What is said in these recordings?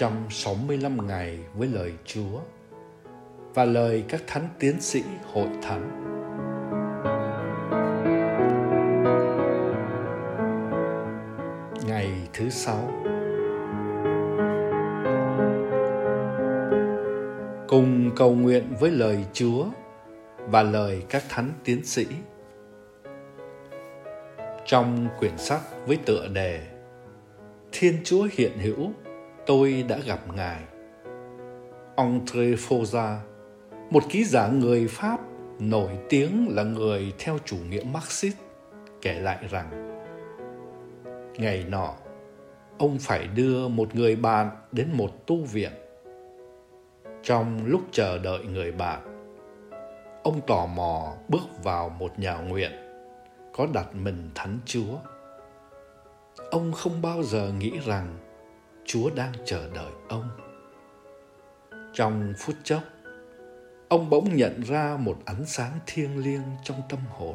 365 ngày với lời Chúa và lời các thánh tiến sĩ hội thánh. Ngày thứ sáu Cùng cầu nguyện với lời Chúa và lời các thánh tiến sĩ. Trong quyển sách với tựa đề Thiên Chúa hiện hữu, tôi đã gặp Ngài. André Fauza, một ký giả người Pháp nổi tiếng là người theo chủ nghĩa Marxist, kể lại rằng Ngày nọ, ông phải đưa một người bạn đến một tu viện. Trong lúc chờ đợi người bạn, ông tò mò bước vào một nhà nguyện có đặt mình thánh Chúa ông không bao giờ nghĩ rằng chúa đang chờ đợi ông. Trong phút chốc, ông bỗng nhận ra một ánh sáng thiêng liêng trong tâm hồn.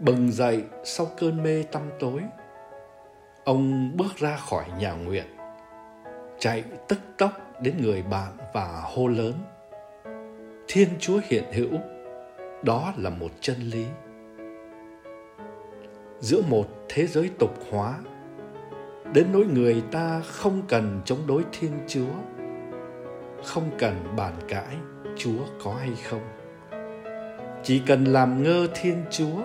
Bừng dậy sau cơn mê tăm tối, ông bước ra khỏi nhà nguyện, chạy tức tốc đến người bạn và hô lớn, thiên chúa hiện hữu, đó là một chân lý. Giữa một thế giới tục hóa đến nỗi người ta không cần chống đối thiên chúa, không cần bàn cãi chúa có hay không. Chỉ cần làm ngơ thiên chúa,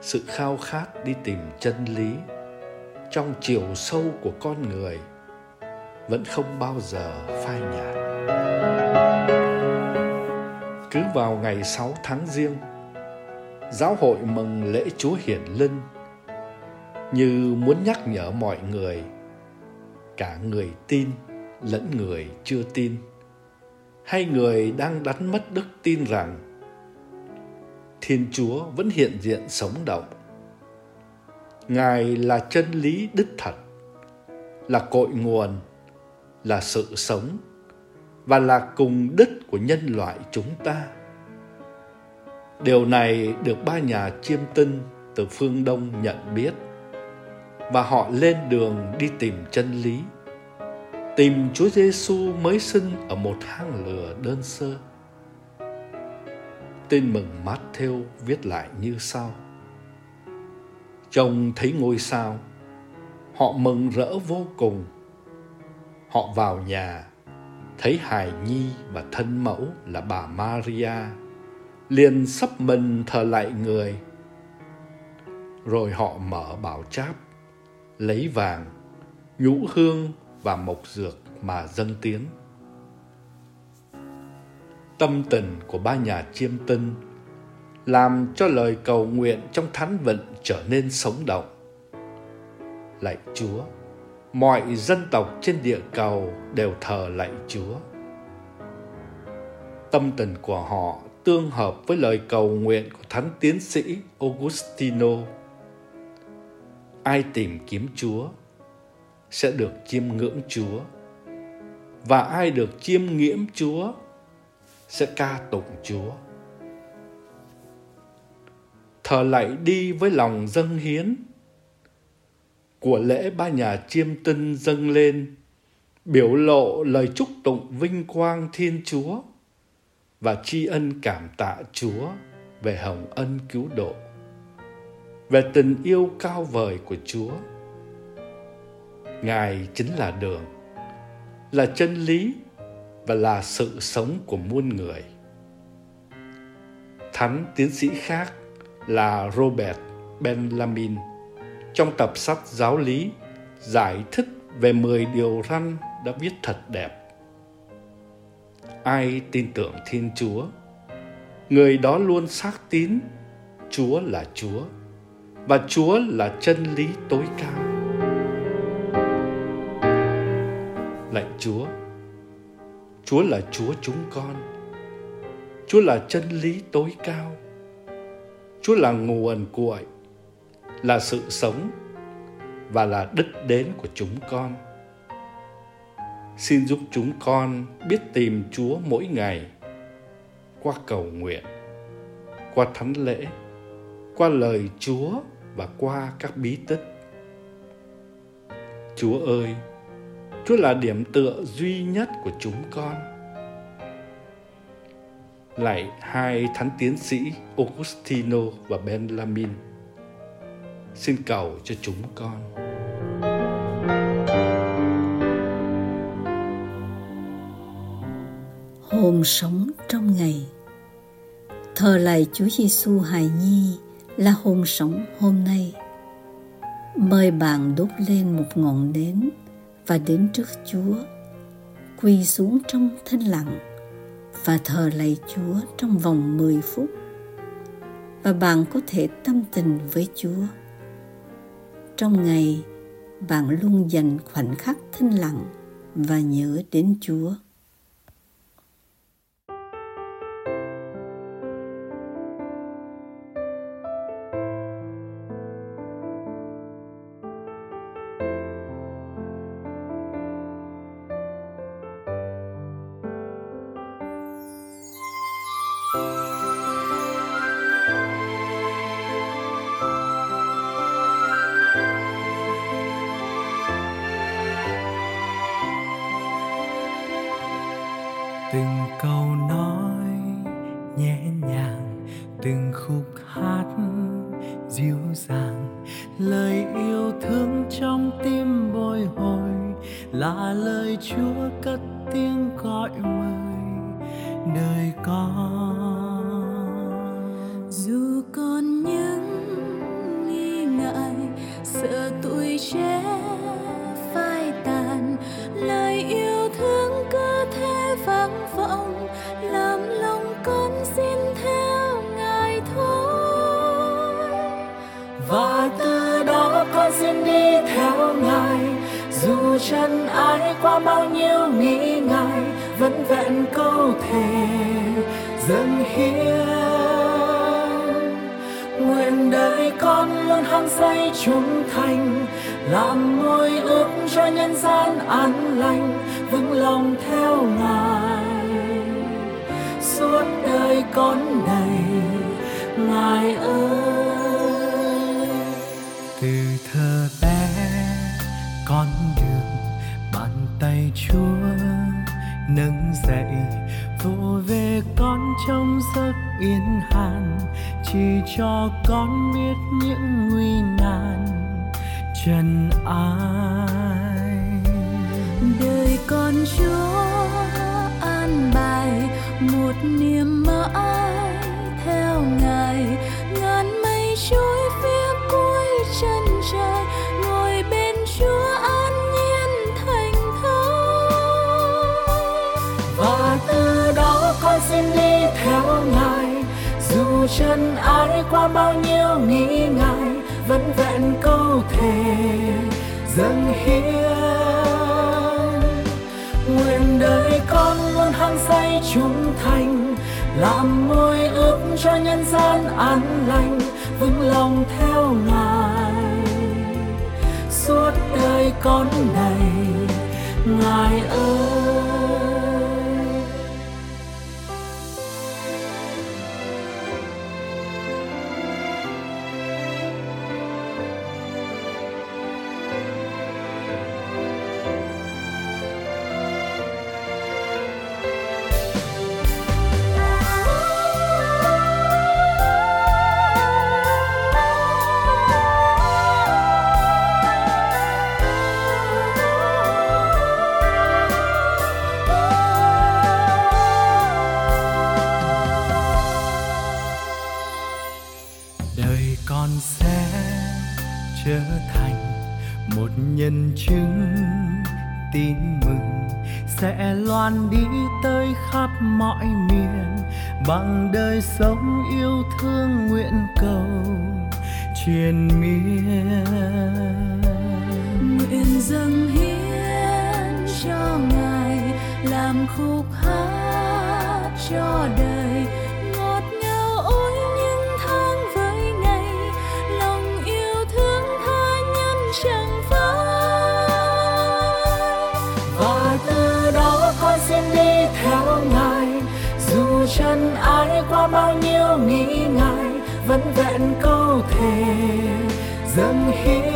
sự khao khát đi tìm chân lý trong chiều sâu của con người vẫn không bao giờ phai nhạt. Cứ vào ngày 6 tháng riêng, giáo hội mừng lễ Chúa Hiển Linh như muốn nhắc nhở mọi người, cả người tin lẫn người chưa tin, hay người đang đánh mất đức tin rằng Thiên Chúa vẫn hiện diện sống động. Ngài là chân lý đích thật, là cội nguồn, là sự sống và là cùng đích của nhân loại chúng ta. Điều này được ba nhà chiêm tinh từ phương Đông nhận biết và họ lên đường đi tìm chân lý. Tìm Chúa Giêsu mới sinh ở một hang lửa đơn sơ. Tin mừng Matthew viết lại như sau: Trông thấy ngôi sao, họ mừng rỡ vô cùng. Họ vào nhà, thấy hài nhi và thân mẫu là bà Maria liền sắp mình thờ lại người rồi họ mở bảo cháp lấy vàng, nhũ hương và mộc dược mà dâng tiến. Tâm tình của ba nhà chiêm tinh làm cho lời cầu nguyện trong thánh vận trở nên sống động. Lạy chúa, mọi dân tộc trên địa cầu đều thờ lạy chúa. Tâm tình của họ tương hợp với lời cầu nguyện của thánh tiến sĩ Augustino. Ai tìm kiếm Chúa sẽ được chiêm ngưỡng Chúa. Và ai được chiêm nghiễm Chúa sẽ ca tụng Chúa. Thờ lạy đi với lòng dâng hiến. Của lễ ba nhà chiêm tinh dâng lên biểu lộ lời chúc tụng vinh quang Thiên Chúa và tri ân cảm tạ Chúa về hồng ân cứu độ, về tình yêu cao vời của Chúa. Ngài chính là đường, là chân lý và là sự sống của muôn người. Thánh tiến sĩ khác là Robert Benjamin trong tập sách giáo lý giải thích về 10 điều răn đã viết thật đẹp ai tin tưởng Thiên Chúa, người đó luôn xác tín Chúa là Chúa và Chúa là chân lý tối cao. Lạy Chúa, Chúa là Chúa chúng con. Chúa là chân lý tối cao. Chúa là nguồn cội, là sự sống và là đích đến của chúng con xin giúp chúng con biết tìm Chúa mỗi ngày qua cầu nguyện, qua thánh lễ, qua lời Chúa và qua các bí tích. Chúa ơi, Chúa là điểm tựa duy nhất của chúng con. Lại hai thánh tiến sĩ Augustino và Benjamin xin cầu cho chúng con. Hồn sống trong ngày Thờ lại Chúa Giêsu hài nhi là hồn sống hôm nay. Mời bạn đốt lên một ngọn nến và đến trước Chúa, quỳ xuống trong thanh lặng và thờ lạy Chúa trong vòng 10 phút. Và bạn có thể tâm tình với Chúa. Trong ngày, bạn luôn dành khoảnh khắc thanh lặng và nhớ đến Chúa. Yêu thương trong tim bồi hồi là lời chúa cất tiếng gọi mời đời con. Dù còn những nghi ngại, sợ tuổi trẻ chân ai qua bao nhiêu nghĩ ngại, vẫn vẹn câu thề dâng hiến. Nguyện đời con luôn hăng say trung thành, làm môi ước cho nhân gian an lành, vững lòng theo ngài. Suốt đời con này ngài ơi. Chúa nâng dậy vỗ về con trong giấc yên hàn, chỉ cho con biết những nguy nan. Trần ai? Đời con chúa an bài, một niềm mãi chân ai qua bao nhiêu nghĩ ngại, vẫn vẹn câu thề dâng hiến. Nguyện đời con luôn hăng say trung thành, làm môi ước cho nhân gian an lành, vững lòng theo ngài. Suốt đời con này, ngài ơi. Đi tới khắp mọi miền, bằng đời sống yêu thương nguyện cầu truyền miên. Nguyện dâng hiến cho ngài, làm khúc hát cho đời. Chân ai qua bao nhiêu nghĩ ngại, vẫn vẹn câu thề dâng hiến.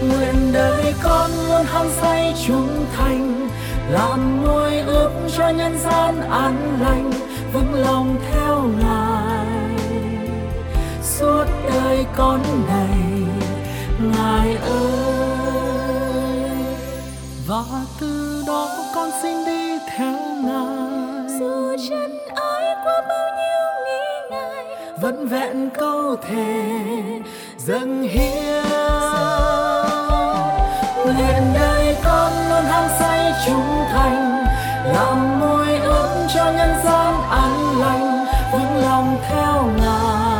Nguyện đời con luôn hăng say trung thành, làm môi ước cho nhân gian an lành, vững lòng theo ngài. Suốt đời con này, ngài ơi, và từ đó con xin đi chân ai qua bao nhiêu nghi ngại vẫn vẹn câu thề dâng hiến. Nguyện đời con luôn hăng say trung thành, làm môi ấm cho nhân gian an lành, vững lòng theo ngài.